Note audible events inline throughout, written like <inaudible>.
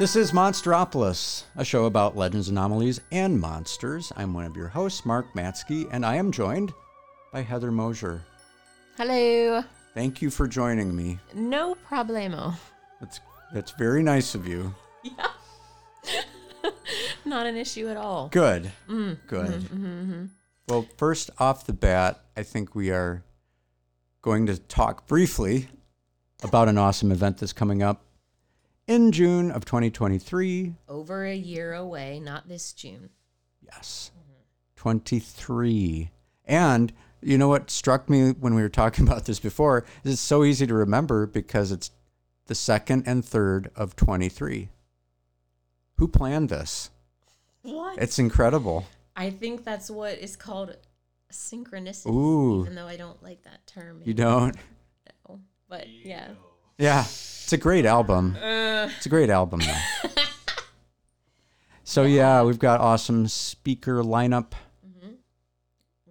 This is Monsteropolis, a show about legends, anomalies, and monsters. I'm one of your hosts, Mark Matzke, and I am joined by Heather Moser. Hello. Thank you for joining me. No problemo. That's that's very nice of you. Yeah. <laughs> Not an issue at all. Good. Mm-hmm, Good. Well, first off the bat, I think we are going to talk briefly about an awesome event that's coming up in June of 2023. Over a year away, not this June. Yes. 23. And you know what struck me when we were talking <laughs> about this before is it's so easy to remember because it's the second and third of 23. Who planned this? What? It's incredible. I think that's what is called synchronicity. Ooh. Even though I don't like that term. You don't? know. But yeah. Yeah. It's a great album. Uh. It's a great album, though. <laughs> so, yeah, we've got awesome speaker lineup. Mm-hmm.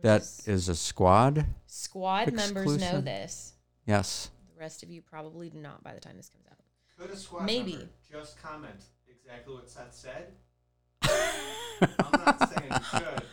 That is a squad. Squad members know this. Yes. The rest of you probably do not by the time this comes out. Could a squad Maybe. member just comment exactly what Seth said? <laughs> I'm not saying you should,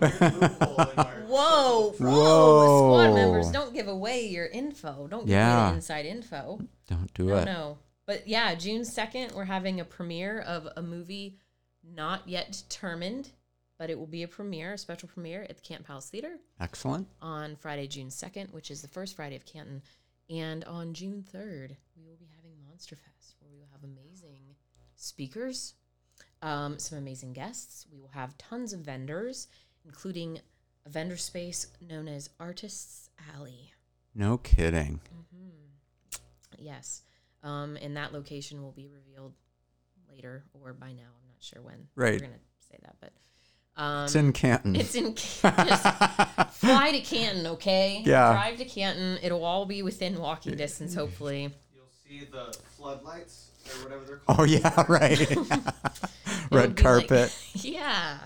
but it's a weird loophole in our Whoa, whoa! Squad members don't give away your info. Don't give Yeah. away the inside info. Don't do No, it. no. But yeah, June 2nd, we're having a premiere of a movie not yet determined, but it will be a premiere, a special premiere at the Canton Palace Theater Excellent. on Friday, June 2nd, which is the first Friday of Canton. And on June 3rd, we will be having Monster Fest, where we will have amazing speakers, um, some amazing guests. We will have tons of vendors, including a vendor space known as Artists Alley. No kidding. Yes. Um, and that location will be revealed later or by now. I'm not sure when. Right. We're going to say that, but um, It's in Canton. it's in just <laughs> fly to Canton, okay? Yeah. Drive to Canton. It'll all be within walking distance, hopefully. You'll see the floodlights or whatever they're called. oh, yeah, <laughs> right. <laughs> It'll Red be like- carpet. <laughs> yeah.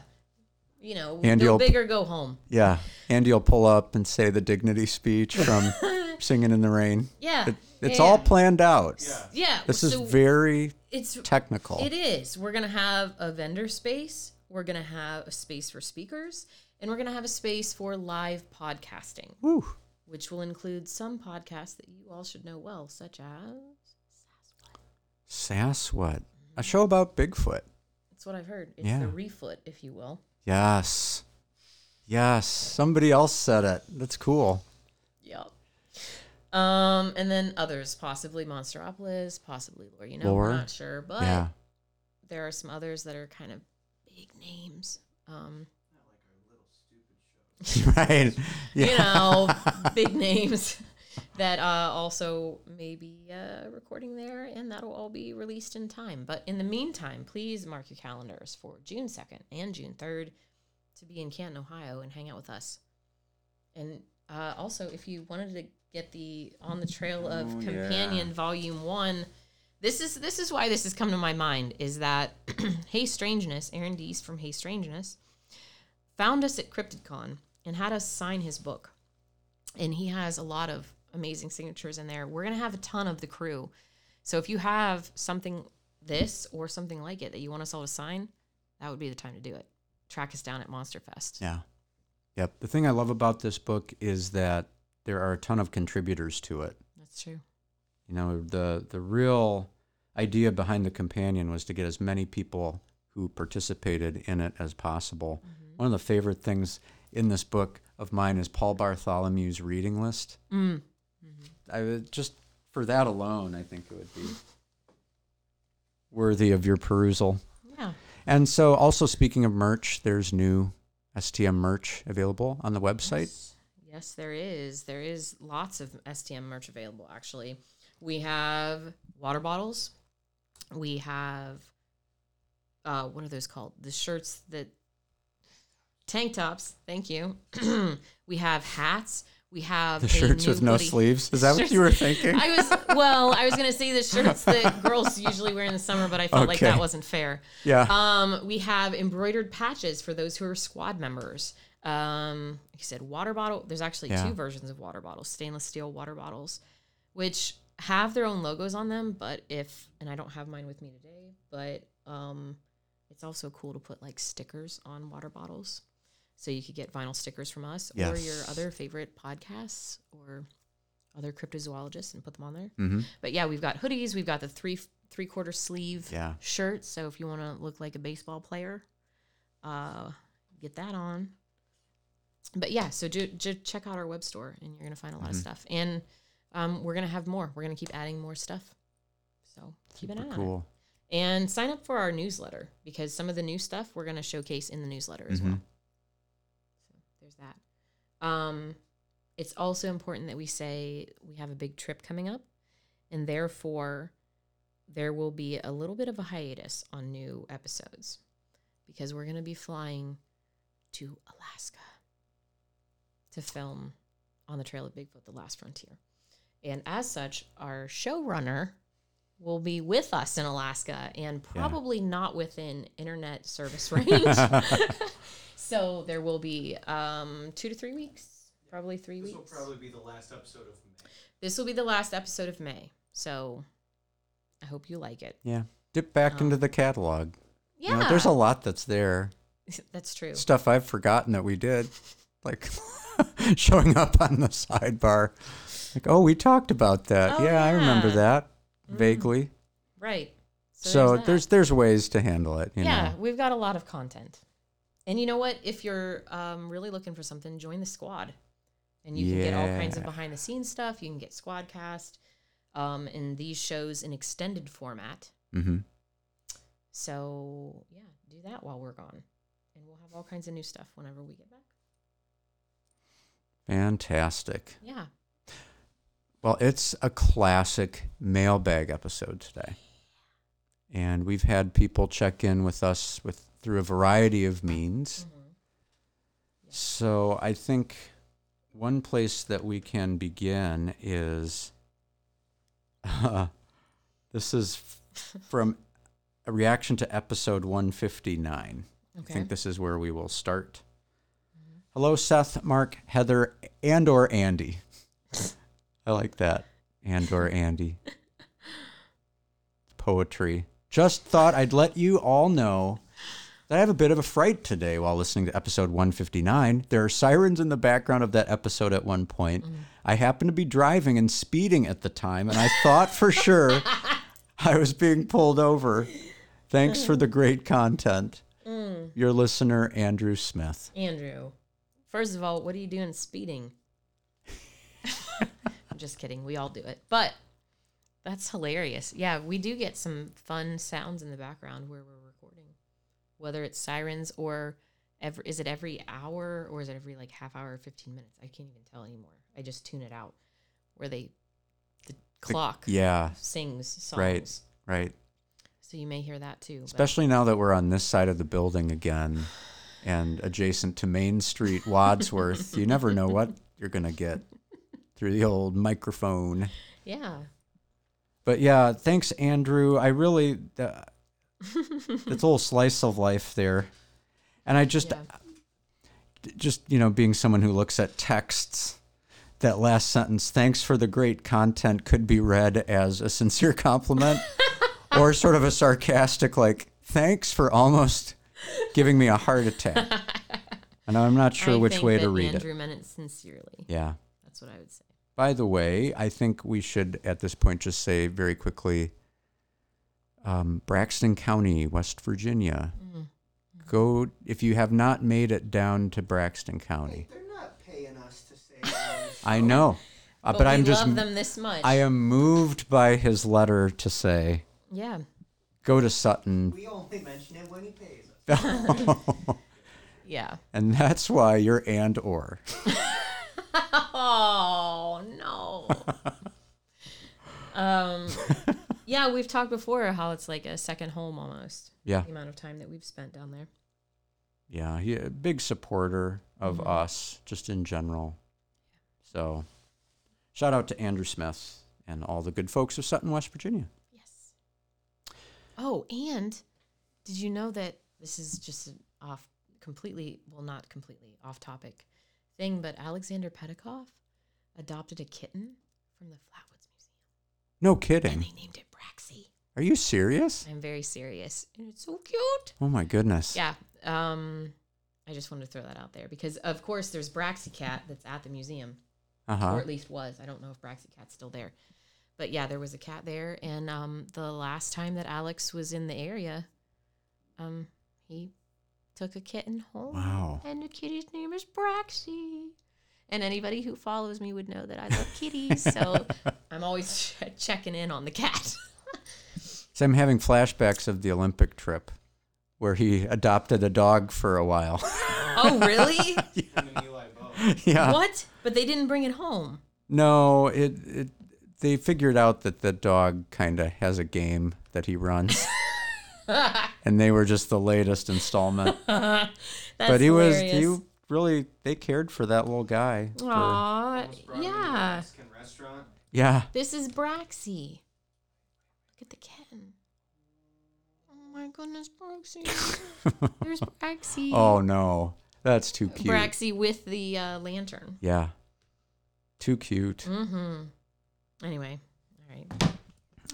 You know, And go you'll- big or go home. yeah. Andy will pull up and say the dignity speech from <laughs> Singing in the Rain. Yeah. It, it's yeah. all planned out. Yeah. Yeah. This is so very it's technical. It is. We're going to have a vendor space. We're going to have a space for speakers. And we're going to have a space for live podcasting, Woo. which will include some podcasts that you all should know well, such as. Sasswood. A show about Bigfoot. That's what I've heard. It's Yeah. the refoot, if you will. Yes. Yes. Somebody else said it. That's cool. Yep. Um, and then others, possibly Monsteropolis, possibly Lore. You know, Lore. we're not sure, but yeah. there are some others that are kind of big names. Um, like our little stupid shows. right. Yeah. <laughs> you know, big names <laughs> that uh, also may be uh, recording there, and that'll all be released in time. But in the meantime, please mark your calendars for June 2nd and June 3rd to be in Canton, Ohio, and hang out with us. And uh, also, if you wanted to get the On the Trail of Oh, Companion yeah. Volume 1, this is this is why this has come to my mind is that <clears throat> Hey Strangeness, Aaron Deese from Hey Strangeness, found us at CryptidCon and had us sign his book. And he has a lot of amazing signatures in there. We're going to have a ton of the crew. So if you have something this or something like it that you want us all to sign, that would be the time to do it. Track us down at Monster Fest. Yeah. Yep. The thing I love about this book is that there are a ton of contributors to it. That's true. You know, the the real idea behind the companion was to get as many people who participated in it as possible. One of the favorite things in this book of mine is Paul Bartholomew's reading list. Mm. I would just for that alone, I think it would be worthy of your perusal. Yeah. And so, also speaking of merch, there's new STM merch available on the website. Yes, there is. There is lots of STM merch available, actually. We have water bottles. We have, uh, what are those called? The shirts that, tank tops. Thank you. <clears throat> we have hats. We have The shirts with no sleeves. Is that what you were thinking? I was well. I was gonna say the <laughs> shirts that girls usually wear in the summer, but I felt like that wasn't fair. yeah. Um, we have embroidered patches for those who are squad members. Um, you said, water bottle. There's actually Yeah. two versions of water bottles: stainless steel water bottles, which have their own logos on them, but if and I don't have mine with me today, but um, it's also cool to put like stickers on water bottles. So you could get vinyl stickers from us or your other favorite podcasts or other cryptozoologists and put them on there. Mm-hmm. But yeah, we've got hoodies. We've got the three three quarter sleeve Yeah. shirt. So if you want to look like a baseball player, uh, get that on. But yeah, so ju- ju- check out our web store, and you're gonna find a lot of Mhm. stuff. And um, we're gonna have more. We're gonna keep adding more stuff. So keep an eye Super on it. cool. And sign up for our newsletter because some of the new stuff we're gonna showcase in the newsletter as well. There's that. Um, it's also important that we say we have a big trip coming up, and therefore there will be a little bit of a hiatus on new episodes because we're going to be flying to Alaska to film on the Trail of Bigfoot: The Last Frontier, and as such, our showrunner will be with us in Alaska and probably not within internet service <laughs> range. <laughs> So there will be um, two to three weeks, probably three This will weeks. probably be the last episode of May. this will be the last episode of May. So I hope you like it. Yeah. Dip back Um, into the catalog. Yeah, You know, there's a lot that's there. <laughs> that's true. Stuff I've forgotten that we did. Like showing up on the sidebar. Like, oh, we talked about that. Oh, yeah, I remember that Mm. vaguely. Right. So, that. there's there's ways to handle it. You yeah, know? we've got a lot of content. And you know what? If you're um, really looking for something, join the squad. And you can get all kinds of behind the scenes stuff. You can get Squadcast um, and these shows in extended format. Mm-hmm. So, yeah, do that while we're gone. And we'll have all kinds of new stuff whenever we get back. Fantastic. Yeah. Well, it's a classic mailbag episode today. And we've had people check in with us with through a variety of means. Mm-hmm. So I think one place that we can begin is <laughs> this is f- from a reaction to episode 159. I think this is where we will start. Mm-hmm. Hello, Seth, Mark, Heather, and or Andy. <laughs> I like that. And or Andy. Poetry. Just thought I'd let you all know that I have a bit of a fright today while listening to episode 159. There are sirens in the background of that episode at one point. Mm. I happened to be driving and speeding at the time, and I thought for sure <laughs> I was being pulled over. Thanks for the great content. Mm. Your listener, Andrew Smith. Andrew, first of all, what are you doing speeding? <laughs> I'm just kidding. We all do it. But that's hilarious. Yeah, we do get some fun sounds in the background where we're recording. Whether it's sirens or every, is it every hour or is it every like half hour or 15 minutes? I can't even tell anymore. I just tune it out where they the clock Yeah, sings songs. Right. right. So you may hear that too. Especially now that we're on this side of the building again and adjacent to Main Street, <laughs> Wadsworth. you never know what you're going to get through the old microphone. yeah. But yeah, thanks, Andrew. I really, uh, it's a little slice of life there. And I just, Yeah. just, you know, being someone who looks at texts, that last sentence, thanks for the great content, could be read as a sincere compliment <laughs> or sort of a sarcastic, like, thanks for almost giving me a heart attack. <laughs> And I'm not sure I which way to read Andrew it. meant it sincerely. Yeah. That's what I would say. By the way, I think we should at this point just say very quickly um, Braxton County, West Virginia. Mm. Go, if you have not made it down to Braxton County. They're not paying us to say <laughs> that. I know. Uh, But, but I'm just, love them this much. I am moved by his letter to say, yeah. go to Sutton. We only mention it when he pays us. <laughs> <laughs> Yeah. and that's why you're and or. <laughs> Oh no. <laughs> um yeah, we've talked before how it's like a second home almost. Yeah. The amount of time that we've spent down there. Yeah, he a big supporter of Mhm. us just in general. So, shout out to Andrew Smith and all the good folks of Sutton, West Virginia. Yes. Oh, and did you know that this is just off completely well not completely off topic thing, but Alexander Petikoff adopted a kitten from the Flatwoods Museum. No kidding. and they named it Braxy. Are you serious? I'm very serious, and it's so cute. Oh my goodness. Yeah. Um, I just wanted to throw that out there because, of course, there's Braxy Cat that's at the museum, Uh or at least was. I don't know if Braxy Cat's still there, but yeah, there was a cat there. And um, the last time that Alex was in the area, um, he took a kitten home. Wow. And the kitty's name is Braxy. And anybody who follows me would know that I love kitties, so <laughs> I'm always ch- checking in on the cat. So I'm having flashbacks of the Olympic trip where he adopted a dog for a while. <laughs> oh, really? <laughs> Him and Eli both. yeah. What? But they didn't bring it home. No, it, it they figured out that the dog kind of has a game that he runs. <laughs> and they were just the latest installment. <laughs> That's but he was hilarious. he really they cared for that little guy. Aw, Almost brought him into a yeah. Restaurant. yeah. This is Braxy. Look at the kitten. Oh my goodness, Braxy. <laughs> There's Braxy. Oh no. That's too cute. Braxy with the uh, lantern. Yeah. Too cute. Mm-hmm. Anyway, all right.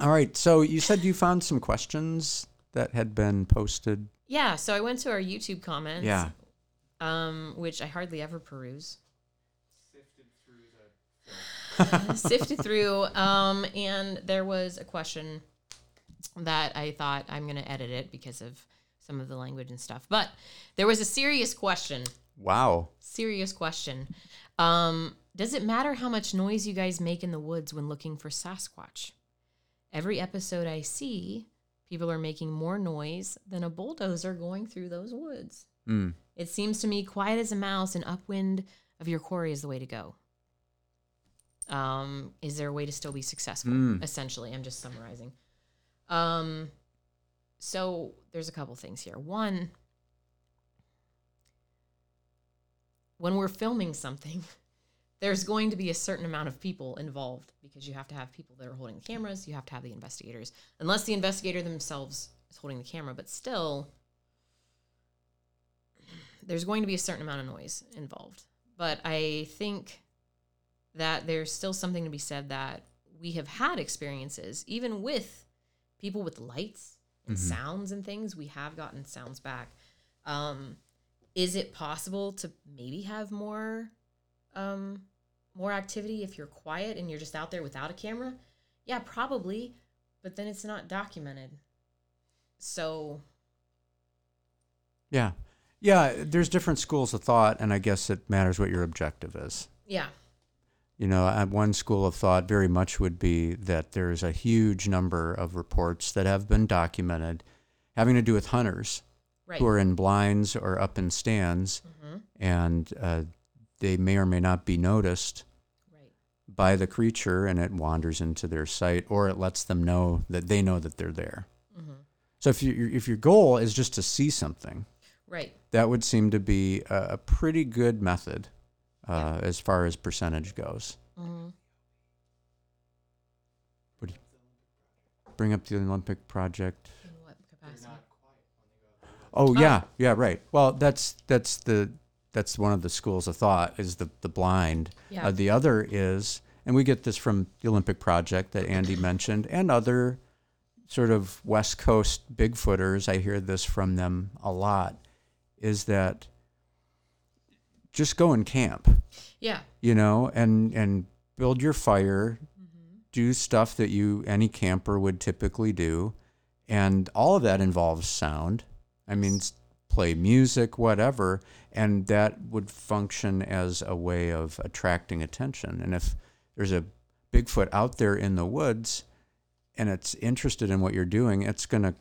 All right. So you said you found some questions that had been posted. Yeah, so I went to our YouTube comments. Yeah. Um, which I hardly ever peruse. Sifted through the. <laughs> <laughs> sifted through um and there was a question that i thought i'm going to edit it because of some of the language and stuff but there was a serious question Wow. serious question um does it matter how much noise you guys make in the woods when looking for sasquatch every episode i see people are making more noise than a bulldozer going through those woods Mm. it seems to me quiet as a mouse and upwind of your quarry is the way to go. Um, is there a way to still be successful? Mm. Essentially, I'm just summarizing. Um, so there's a couple things here. One, when we're filming something, <laughs> there's going to be a certain amount of people involved because you have to have people that are holding the cameras, you have to have the investigators, unless the investigator themselves is holding the camera, but still there's going to be a certain amount of noise involved. But I think that there's still something to be said that we have had experiences, even with people with lights and Mhm. sounds and things, we have gotten sounds back. Um, is it possible to maybe have more um, more activity if you're quiet and you're just out there without a camera? Yeah, probably, but then it's not documented. So Yeah. Yeah, there's different schools of thought, and I guess it matters what your objective is. yeah, You know, one school of thought very much would be that there's a huge number of reports that have been documented having to do with hunters right. who are in blinds or up in stands, hmm and uh, they may or may not be noticed. By the creature, and it wanders into their sight, or it lets them know that they know that they're there. hmm So if you, if your goal is just to see something, Right. that would seem to be a, a pretty good method uh, as far as percentage goes. hmm Bring up the Olympic project. In what capacity? Not quiet when they go. Oh yeah, yeah, right. Well, that's that's the that's one of the schools of thought is the the blind. Yeah. Uh, the other is, and we get this from the Olympic project that Andy mentioned, and other sort of West Coast Bigfooters. I hear this from them a lot. Is that just go and camp, yeah. you know, and and build your fire, Mm-hmm. do stuff that you any camper would typically do, and all of that involves sound. I mean, play music, whatever, and that would function as a way of attracting attention. And if there's a Bigfoot out there in the woods, and it's interested in what you're doing, it's going to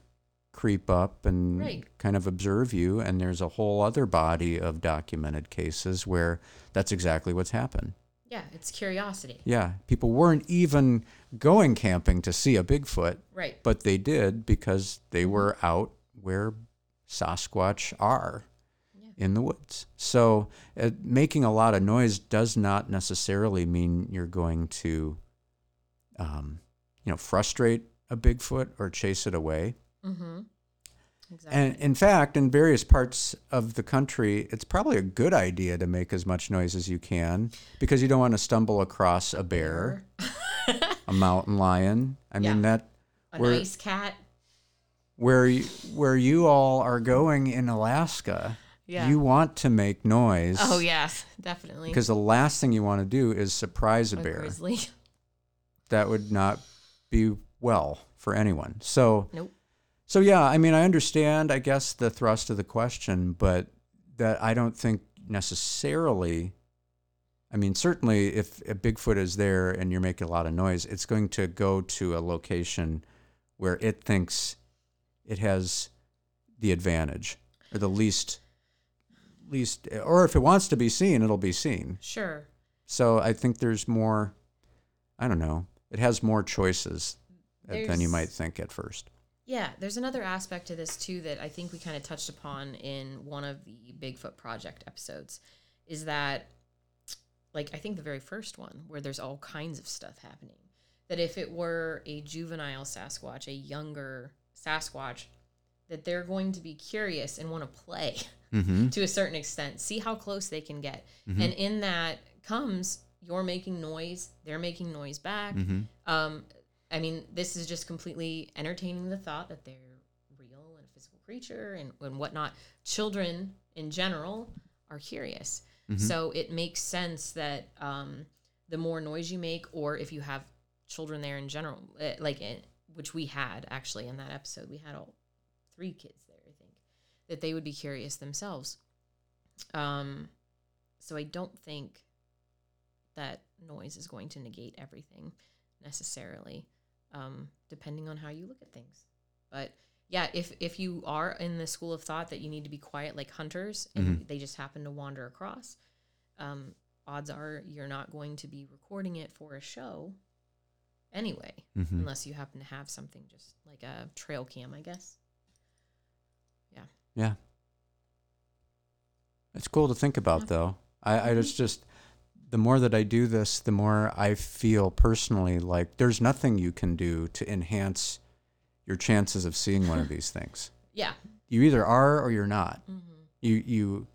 creep up and Right. kind of observe you. And there's a whole other body of documented cases where that's exactly what's happened. Yeah. It's curiosity. Yeah, people weren't even going camping to see a Bigfoot, Right. but they did because they mm-hmm. were out where Sasquatch are Yeah. in the woods. So, uh, making a lot of noise does not necessarily mean you're going to, um, you know, frustrate a Bigfoot or chase it away. Mm-hmm. Exactly. And in fact, in various parts of the country, it's probably a good idea to make as much noise as you can because you don't want to stumble across a bear. <laughs> a mountain lion. I mean that A nice cat. Where you, where you all are going in Alaska, Yeah. you want to make noise. Oh yes, definitely. Because the last thing you want to do is surprise a bear. grizzly. <laughs> That would not be well for anyone. So Nope. So yeah, I mean, I understand, I guess, the thrust of the question, but that I don't think necessarily. I mean, certainly, if a Bigfoot is there and you're making a lot of noise, it's going to go to a location where it thinks it has the advantage or the least, least, or if it wants to be seen, it'll be seen. Sure. So I think there's more. I don't know. It has more choices than you might think at first. Yeah, there's another aspect to this too that I think we kind of touched upon in one of the Bigfoot Project episodes is that like I think the very first one where there's all kinds of stuff happening that if it were a juvenile Sasquatch, a younger Sasquatch that they're going to be curious and want to play <laughs> Mm-hmm. to a certain extent, see how close they can get. And in that comes you're making noise, they're making noise back. Mm-hmm. Um, I mean, this is just completely entertaining the thought that they're real and a physical creature and, and whatnot. Children in general are curious. So it makes sense that um, the more noise you make, or if you have children there in general, eh, like eh, which we had actually in that episode, we had all three kids there, I think, that they would be curious themselves. Um, so I don't think that noise is going to negate everything necessarily, um, depending on how you look at things. But yeah, if if you are in the school of thought that you need to be quiet like hunters and they just happen to wander across, um, odds are you're not going to be recording it for a show anyway, Mm-hmm. unless you happen to have something just like a trail cam, I guess. Yeah. Yeah. It's cool to think about, Yeah. though. I, I just, just, the more that I do this, the more I feel personally like there's nothing you can do to enhance your chances of seeing one of <laughs> these things. Yeah. You either are or you're not. hmm You, you,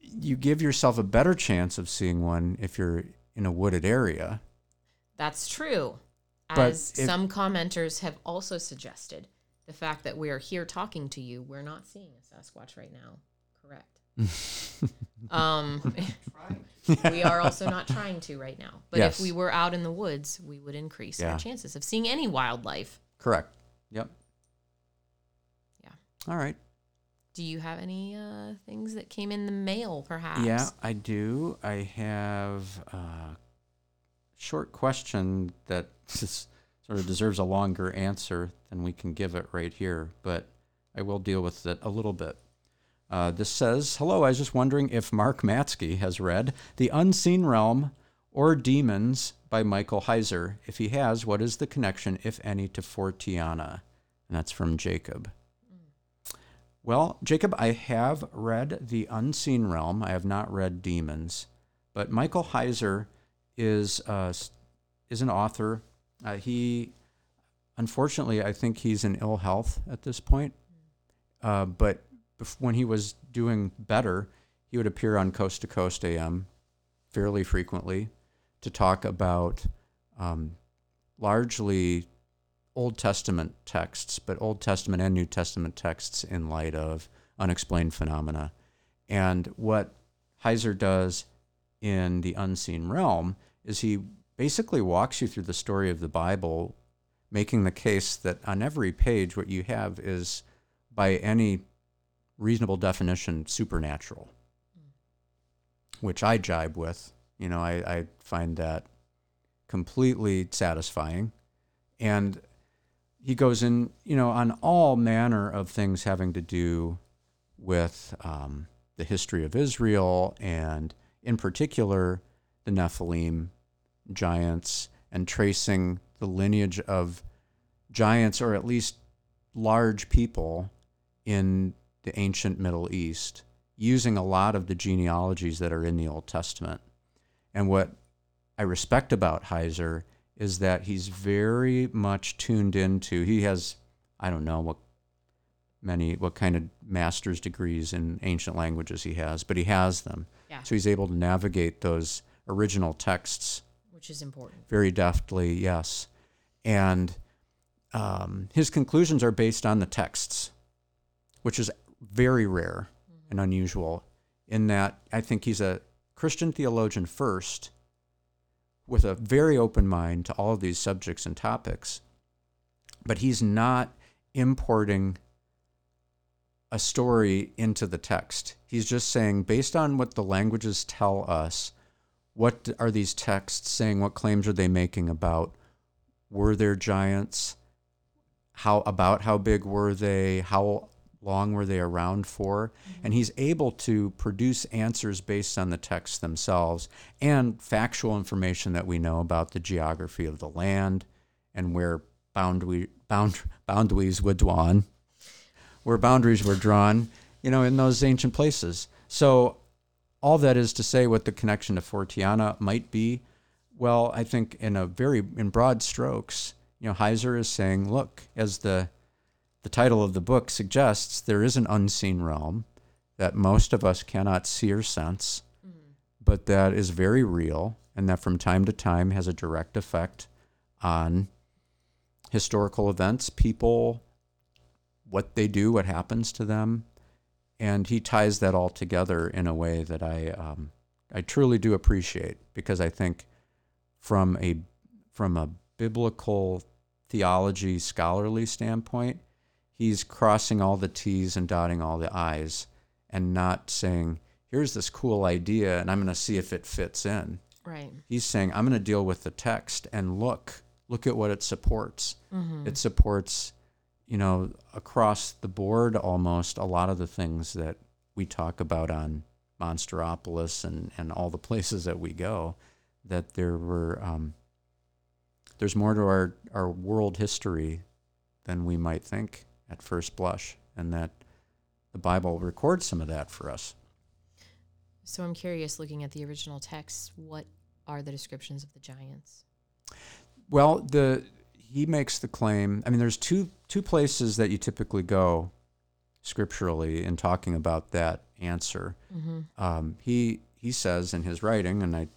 you give yourself a better chance of seeing one if you're in a wooded area. That's true. But As if- some commenters have also suggested, the fact that we are here talking to you, we're not seeing a Sasquatch right now. Correct. <laughs> um, we are also not trying to right now. But Yes. if we were out in the woods, we would increase Yeah. our chances of seeing any wildlife. Correct. Yep. Yeah. All right. Do you have any uh, things that came in the mail, perhaps? Yeah, I do. I have a short question that <laughs> sort of deserves a longer answer than we can give it right here, but I will deal with it a little bit. Uh, this says, Hello, I was just wondering if Mark Matzke has read The Unseen Realm or Demons by Michael Heiser. If he has, what is the connection, if any, to Forteana? And that's from Jacob. Well, Jacob, I have read The Unseen Realm. I have not read Demons, but Michael Heiser is uh, is an author. Uh, he, unfortunately, I think he's in ill health at this point. Uh, but bef- when he was doing better, he would appear on Coast to Coast AM fairly frequently to talk about um, largely Old Testament texts, but Old Testament and New Testament texts in light of unexplained phenomena. And what Heiser does in The Unseen Realm is he basically walks you through the story of the Bible, making the case that on every page, what you have is, by any reasonable definition, supernatural, which I jibe with. You know, I, I find that completely satisfying. And he goes in, you know, on all manner of things having to do with um, the history of Israel and, in particular, the Nephilim giants and tracing the lineage of giants or at least large people in the ancient Middle East using a lot of the genealogies that are in the Old Testament. And what I respect about Heiser is that he's very much tuned into he has I don't know what many what kind of master's degrees in ancient languages he has, but he has them. Yeah. So he's able to navigate those original texts Which is important. very deftly, yes. And um, his conclusions are based on the texts, which is very rare and unusual. In that, I think he's a Christian theologian first, with a very open mind to all of these subjects and topics, but he's not importing a story into the text. He's just saying, based on what the languages tell us, what are these texts saying? What claims are they making about were there giants? How about how big were they? How long were they around for? Mm-hmm. And he's able to produce answers based on the texts themselves and factual information that we know about the geography of the land and where boundary, bound, boundaries were drawn, where boundaries were drawn, you know, in those ancient places. So all that is to say what the connection to Forteana might be. Well, I think in a very in broad strokes, you know, Heiser is saying, look, as the the title of the book suggests, there is an unseen realm that most of us cannot see or sense, mm-hmm. but that is very real and that from time to time has a direct effect on historical events, people, what they do, what happens to them, and he ties that all together in a way that I um, I truly do appreciate because I think from a from a biblical theology scholarly standpoint, he's crossing all the T's and dotting all the I's and not saying, here's this cool idea and I'm going to see if it fits in. Right. He's saying, I'm going to deal with the text and look, look at what it supports. It supports, you know, across the board almost a lot of the things that we talk about on Monsteropolis and, and all the <laughs> places that we go, that there were, um, there's more to our, our world history than we might think at first blush, and that the Bible records some of that for us. So I'm curious, looking at the original texts, what are the descriptions of the giants? Well, the he makes the claim. I mean, there's two two places that you typically go scripturally in talking about that answer. Um, he he says in his writing, and I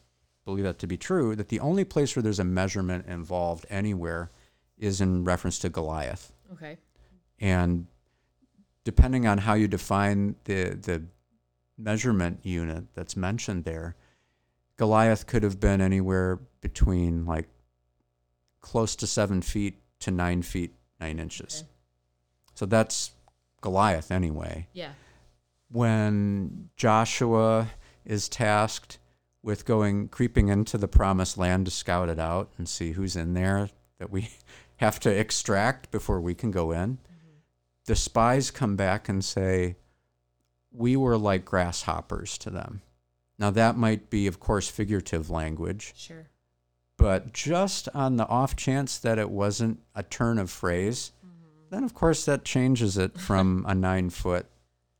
believe that to be true, that the only place where there's a measurement involved anywhere is in reference to Goliath, Okay. and depending on how you define the the measurement unit that's mentioned there, Goliath could have been anywhere between like close to seven feet to nine feet nine inches. Okay. So that's Goliath anyway. Yeah. When Joshua is tasked with going creeping into the promised land to scout it out and see who's in there that we <laughs> have to extract before we can go in, mm-hmm. the spies come back and say, We were like grasshoppers to them. Now, that might be, of course, figurative language, Sure. But just on the off chance that it wasn't a turn of phrase, then of course that changes it <laughs> from a nine foot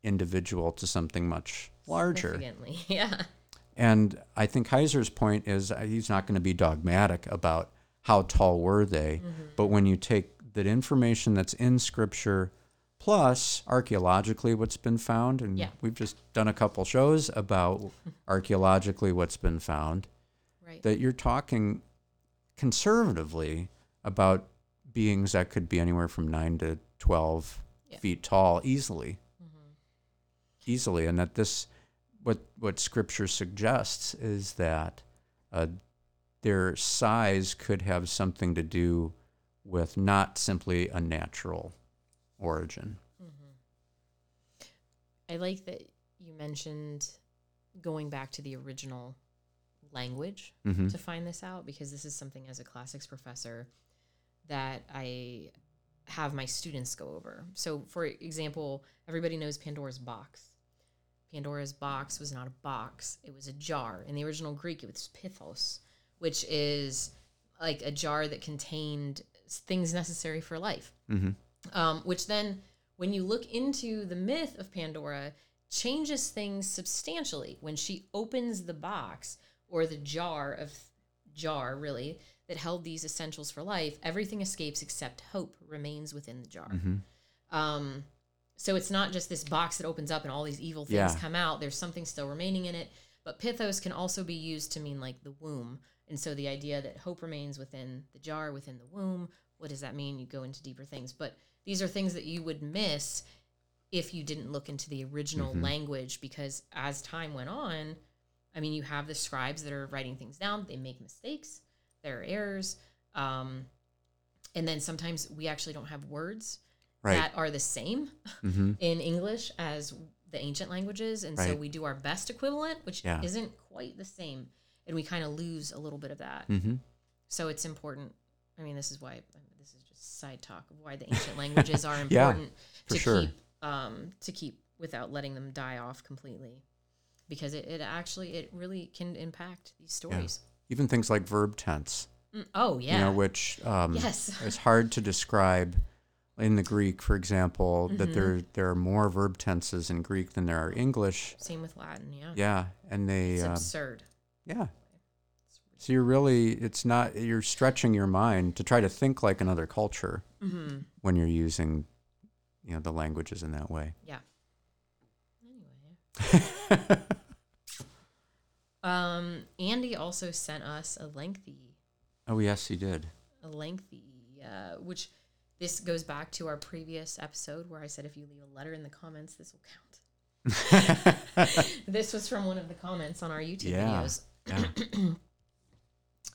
individual to something much larger. <laughs> Yeah. And I think Heiser's point is uh, he's not going to be dogmatic about how tall were they, but when you take that information that's in Scripture plus archaeologically what's been found, and Yeah. we've just done a couple shows about <laughs> archaeologically what's been found, Right. that you're talking conservatively about beings that could be anywhere from nine to 12 Yeah. feet tall easily. Easily. And that this, what, what scripture suggests is that uh, their size could have something to do with not simply a natural origin. I like that you mentioned going back to the original language Mhm. to find this out because this is something as a classics professor that I have my students go over. So, for example, everybody knows Pandora's box. Pandora's box was not a box, it was a jar. In the original Greek, it was pithos, which is like a jar that contained things necessary for life Mhm. um, which then, when you look into the myth of Pandora, changes things substantially when she opens the box or the jar of jar, really, that held these essentials for life. Everything escapes except hope remains within the jar. Um, so it's not just this box that opens up and all these evil things Yeah. come out. There's something still remaining in it. But pithos can also be used to mean like the womb And so the idea that hope remains within the jar, within the womb, what does that mean? You go into deeper things. But these are things that you would miss if you didn't look into the original language because as time went on, I mean, you have the scribes that are writing things down, they make mistakes, there are errors. Um, and then sometimes we actually don't have words Right. that are the same hmm <laughs> in English as the ancient languages. And so we do our best equivalent, which Yeah. isn't quite the same. And we kind of lose a little bit of that. hmm So it's important. I mean, this is why this is just side talk of why the ancient <laughs> languages are important for to sure. keep um, to keep without letting them die off completely, because it, it actually it really can impact these stories. Even things like verb tense, Mm, oh yeah, you know, which um, yes, it's hard to describe in the Greek, for example, Mm-hmm. that there there are more verb tenses in Greek than there are English. same with Latin. Yeah, Yeah, and they it's uh, absurd. yeah. So you're really it's not you're stretching your mind to try to think like another culture hmm when you're using you know the languages in that way. Yeah. <laughs> Um, Andy also sent us a lengthy oh yes, he did. a lengthy, uh, which this goes back to our previous episode where I said if you leave a letter in the comments, this will count. <laughs> this was from one of the comments on our YouTube Yeah. videos. Yeah. <clears throat>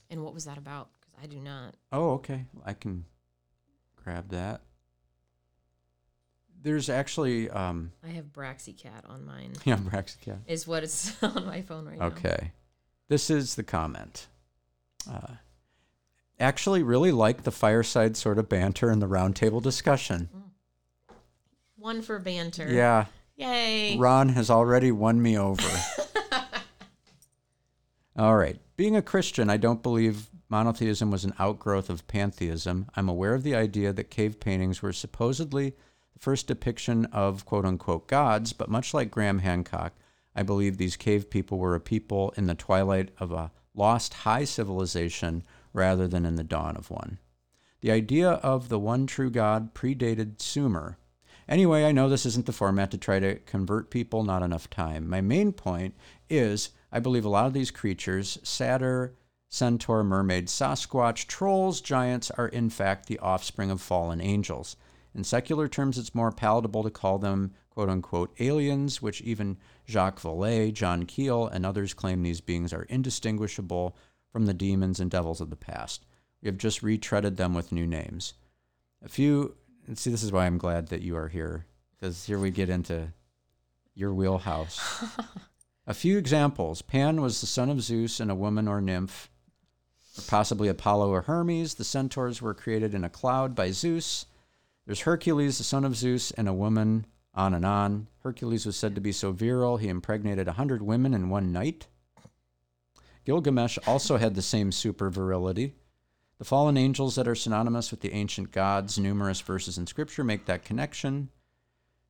And what was that about? Because I do not. Oh, okay. I can grab that. There's actually um I have Braxycat on mine. <laughs> yeah, Braxicat. Is what it's <laughs> on my phone right now. Okay. This is the comment. Uh, actually, really like the fireside sort of banter and the roundtable discussion. One for banter. Yeah, Yay. Ron has already won me over. <laughs> All right. Being a Christian, I don't believe monotheism was an outgrowth of pantheism. I'm aware of the idea that cave paintings were supposedly the first depiction of quote unquote gods, but much like Graham Hancock, I believe these cave people were a people in the twilight of a lost high civilization rather than in the dawn of one. The idea of the one true God predated Sumer. Anyway, I know this isn't the format to try to convert people, not enough time. My main point is I believe a lot of these creatures, satyr, centaur, mermaid, Sasquatch, trolls, giants, are in fact the offspring of fallen angels. In secular terms, it's more palatable to call them quote unquote aliens, which even Jacques Vallée, John Keel, and others claim these beings are indistinguishable from the demons and devils of the past. We have just retreaded them with new names. A few, see, this is why I'm glad that you are here, because here we get into your wheelhouse. <laughs> a few examples Pan was the son of Zeus and a woman or nymph, or possibly Apollo or Hermes. The centaurs were created in a cloud by Zeus. There's Hercules, the son of Zeus, and a woman, on and on. Hercules was said to be so virile, he impregnated a hundred women in one night. Gilgamesh also had the same super virility. The fallen angels that are synonymous with the ancient gods, numerous verses in Scripture make that connection.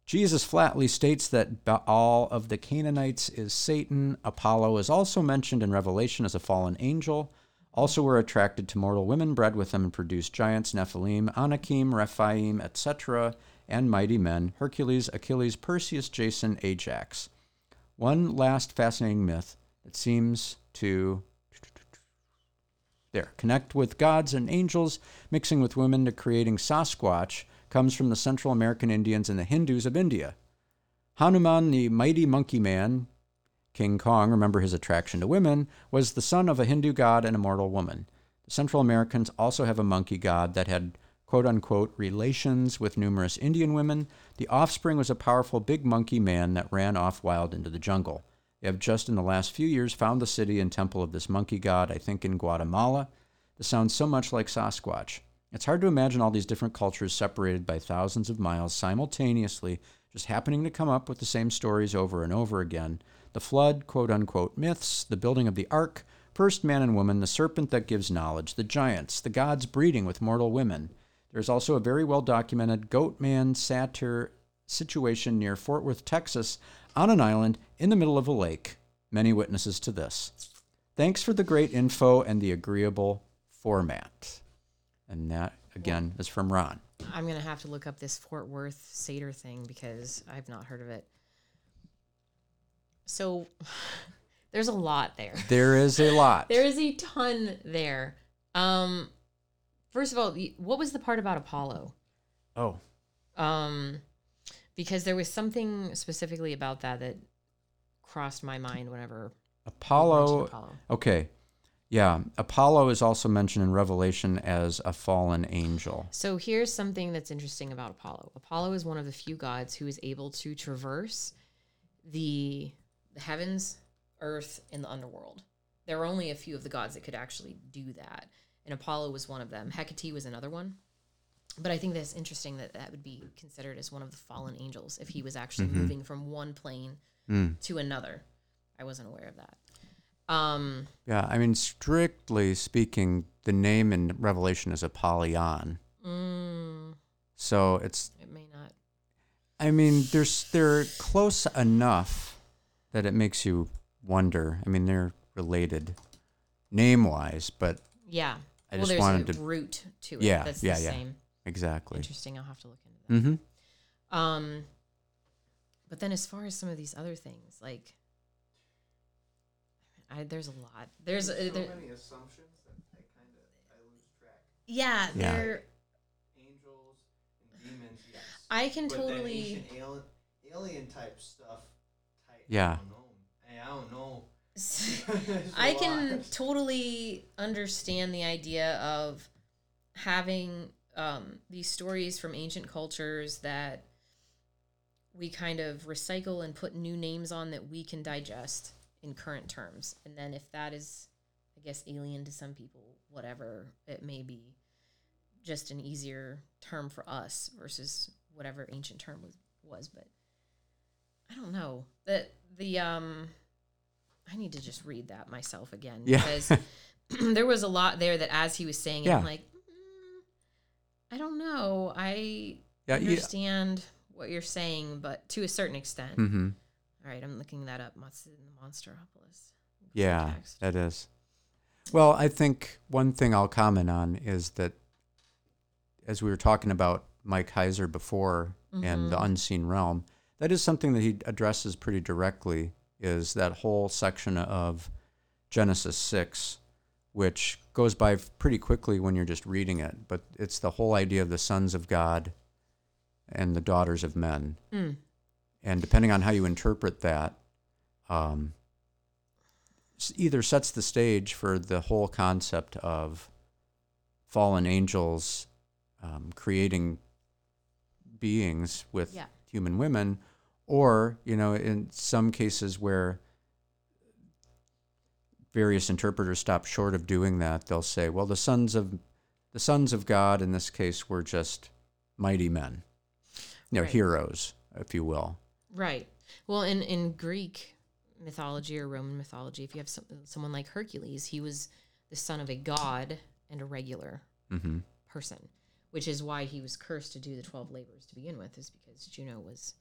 Jesus flatly states that Baal of the Canaanites is Satan. Apollo is also mentioned in Revelation as a fallen angel. Also were attracted to mortal women, bred with them, and produced giants, Nephilim, Anakim, Rephaim, etc., and mighty men Hercules, Achilles, Perseus, Jason, Ajax. One last fascinating myth that seems to there connect with gods and angels, mixing with women to creating Sasquatch, comes from the Central American Indians and the Hindus of India. Hanuman, the mighty monkey man, King Kong, remember his attraction to women, was the son of a Hindu god and a mortal woman. The Central Americans also have a monkey god that had quote unquote relations with numerous Indian women. The offspring was a powerful big monkey man that ran off wild into the jungle. They have just in the last few years found the city and temple of this monkey god, I think in Guatemala. This sounds so much like Sasquatch. It's hard to imagine all these different cultures separated by thousands of miles simultaneously, just happening to come up with the same stories over and over again. The flood, quote unquote, myths, the building of the ark, first man and woman, the serpent that gives knowledge, the giants, the gods breeding with mortal women. There's also a very well documented goat man satyr situation near Fort Worth, Texas, on an island in the middle of a lake. Many witnesses to this. Thanks for the great info and the agreeable format. And that, again, is from Ron. I'm gonna have to look up this Fort Worth satyr thing because I've not heard of it. So, <laughs> There's a lot there. There is a lot. <laughs> There is a ton there. Um, first of all, what was the part about Apollo? oh, Um, because there was something specifically about that that crossed my mind whenever Apollo. Apollo. Okay. Yeah. Apollo is also mentioned in Revelation as a fallen angel. So here's something that's interesting about Apollo. Apollo is one of the few gods who is able to traverse the, the heavens, earth, and the underworld. There are only a few of the gods that could actually do that, and Apollo was one of them. Hecate was another one. But I think that's interesting that that would be considered as one of the fallen angels if he was actually moving from one plane Mm. to another. I wasn't aware of that. Um, Yeah. I mean, strictly speaking, the name in Revelation is Apollyon. mm, So it's it may not. I mean, there's they're close enough that it makes you wonder. I mean, they're related name wise, but Yeah. I well, just there's wanted a to- root to it. Yeah, That's yeah, the yeah. same. exactly. Interesting. I'll have to look into that. Mm-hmm. Um, but then as far as some of these other things, like, I, there's a lot. There's so uh, there, many assumptions that I kind of I lose track. yeah, Yeah. there. Angels and demons, yes. I can but totally. then alien, alien type stuff. Type, Yeah. I don't know. Hey, I don't know. <laughs> <laughs> There's can totally understand the idea of having um, these stories from ancient cultures that we kind of recycle and put new names on that we can digest in current terms. And then if that is, I guess, alien to some people, whatever it may be, just an easier term for us versus whatever ancient term was was. But I don't know that the um. I need to just read that myself again Yeah. because <clears throat> there was a lot there that as he was saying it, I'm like, mm, I don't know. I Yeah. Yeah. understand what you're saying, but to a certain extent. Mm-hmm. All right, I'm looking that up. Monsteropolis? Yeah, Context. that is. Well, I think one thing I'll comment on is that as we were talking about Mike Heiser before and the Mhm. unseen realm, that is something that he addresses pretty directly is that whole section of Genesis 6 which goes by pretty quickly when you're just reading it, but it's the whole idea of the sons of God and the daughters of men. Mm. And depending on how you interpret that, um, either sets the stage for the whole concept of fallen angels um, creating beings with Yeah. human women, or you know, in some cases where various interpreters stop short of doing that, they'll say, "Well, the sons of the sons of God in this case were just mighty men, you know, Right. heroes, if you will." Right. Well, in in Greek mythology or Roman mythology, if you have some, someone like Hercules, he was the son of a god and a regular hmm person, which is why he was cursed to do the 12 labors to begin with, is because Juno was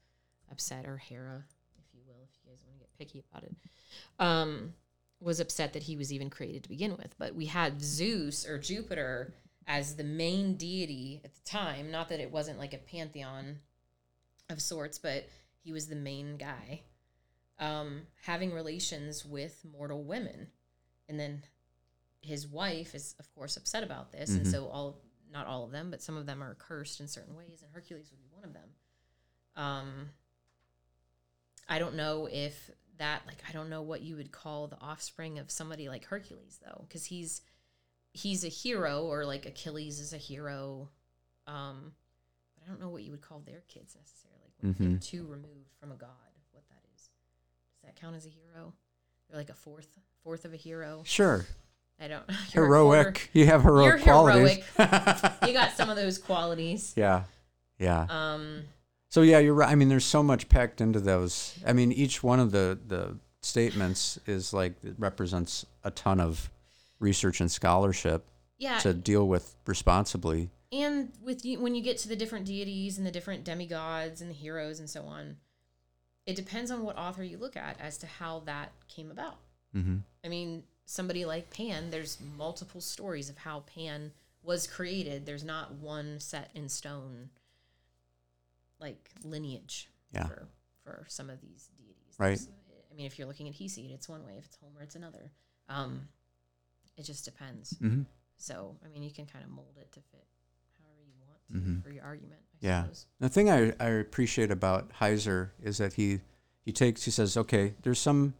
upset, or Hera, if you will, if you guys want to get picky about it, um, was upset that he was even created to begin with. But we had Zeus or Jupiter as the main deity at the time. Not that it wasn't like a pantheon of sorts, but he was the main guy um, having relations with mortal women. And then his wife is, of course, upset about this. And Mhm. so, all, not all of them, but some of them are cursed in certain ways, and Hercules would be one of them. Um, I don't know if that, like, I don't know what you would call the offspring of somebody like Hercules, though, because he's he's a hero, or like Achilles is a hero. Um, but I don't know what you would call their kids necessarily. Like Mhm. get two removed from a god, what that is. Does that count as a hero? They're like a fourth fourth of a hero. Sure. I don't. <laughs> you're a quarter- heroic. You have heroic You're qualities. <laughs> You got some of those qualities. yeah. Yeah. Um, So yeah, you're right. I mean, there's so much packed into those. I mean, each one of the the statements is like it represents a ton of research and scholarship yeah, to deal with responsibly. and with you when you get to the different deities and the different demigods and the heroes and so on, it depends on what author you look at as to how that came about. hmm I mean, somebody like Pan, there's multiple stories of how Pan was created. There's not one set in stone like lineage Yeah. for for some of these deities. Right. There's- I mean, if you're looking at Hesiod, it's one way. If it's Homer, it's another. Um, it just depends. hmm So, I mean, you can kind of mold it to fit however you want to Mhm. for your argument. I Yeah. Suppose. The thing I, I appreciate about Heiser is that he he takes he says, okay, there's some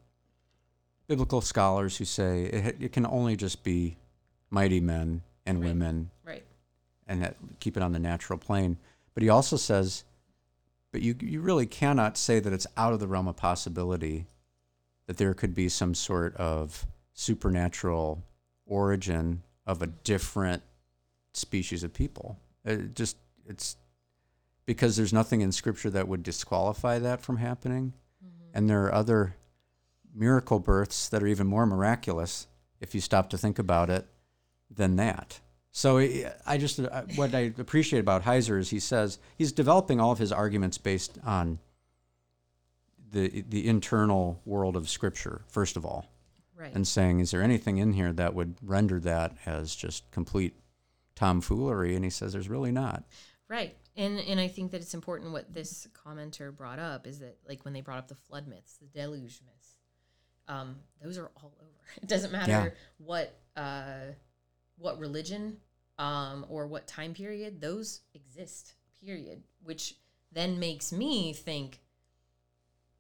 biblical scholars who say it, it can only just be mighty men and Right. women Right. and that, keep it on the natural plane. But he also says, but you you really cannot say that it's out of the realm of possibility that there could be some sort of supernatural origin of a different species of people. It just it's because there's nothing in scripture that would disqualify that from happening. Mm-hmm. And there are other miracle births that are even more miraculous if you stop to think about it than that. So I I just what I appreciate about Heiser is he says he's developing all of his arguments based on the the internal world of Scripture first of all, Right. and saying is there anything in here that would render that as just complete tomfoolery? And he says there's really not. Right. And and I think that it's important what this commenter brought up is that like when they brought up the flood myths, the deluge myths, um, those are all over. <laughs> It doesn't matter Yeah. what uh, what religion um, or what time period, those exist. Period. Which then makes me think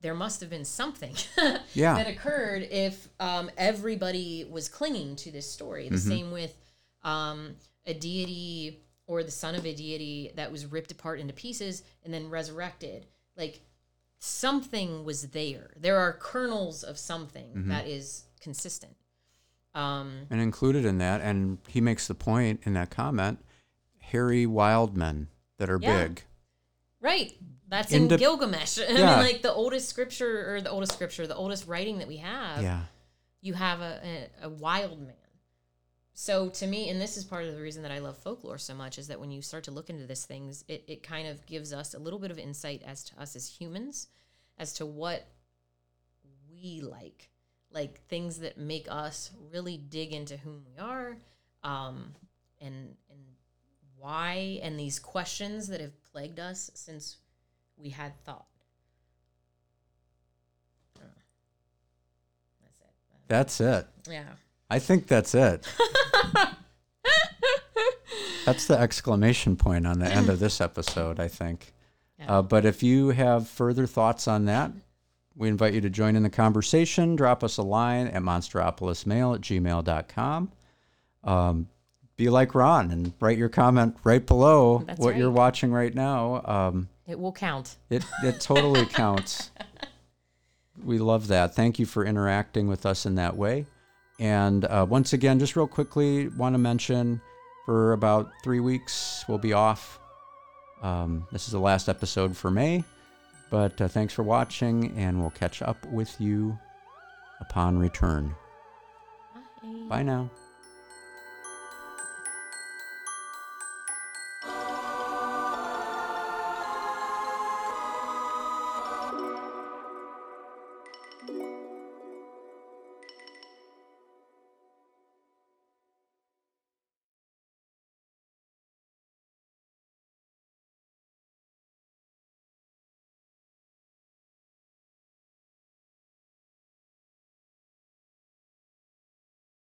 there must have been something <laughs> Yeah. that occurred if um, everybody was clinging to this story. The same with um, a deity or the son of a deity that was ripped apart into pieces and then resurrected. Like something was there. There are kernels of something that is consistent. Um, And included in that, and he makes the point in that comment, hairy wild men that are Yeah. big. right. That's in Indep- Gilgamesh. <laughs> I mean, like the oldest scripture or the oldest scripture, the oldest writing that we have. Yeah. you have a, a, a wild man. So to me, and this is part of the reason that I love folklore so much, is that when you start to look into these things, it, it kind of gives us a little bit of insight as to us as humans, as to what we like, like things that make us really dig into whom we are, um, and and why, and these questions that have plagued us since we had thought. That's it. That's it. Yeah. I think that's it. <laughs> that's the exclamation point on the end of this episode, I think. Yeah. Uh, but if you have further thoughts on that, we invite you to join in the conversation. Drop us a line at monsteropolismail at gmail.com. Um, be like Ron and write your comment right below That's what you're watching right now. Um, It will count. it, it totally <laughs> counts. We love that. Thank you for interacting with us in that way. And uh, once again, just real quickly, want to mention for about three weeks, we'll be off. Um, this is the last episode for May. But uh, thanks for watching, and we'll catch up with you upon return. Bye. Bye now.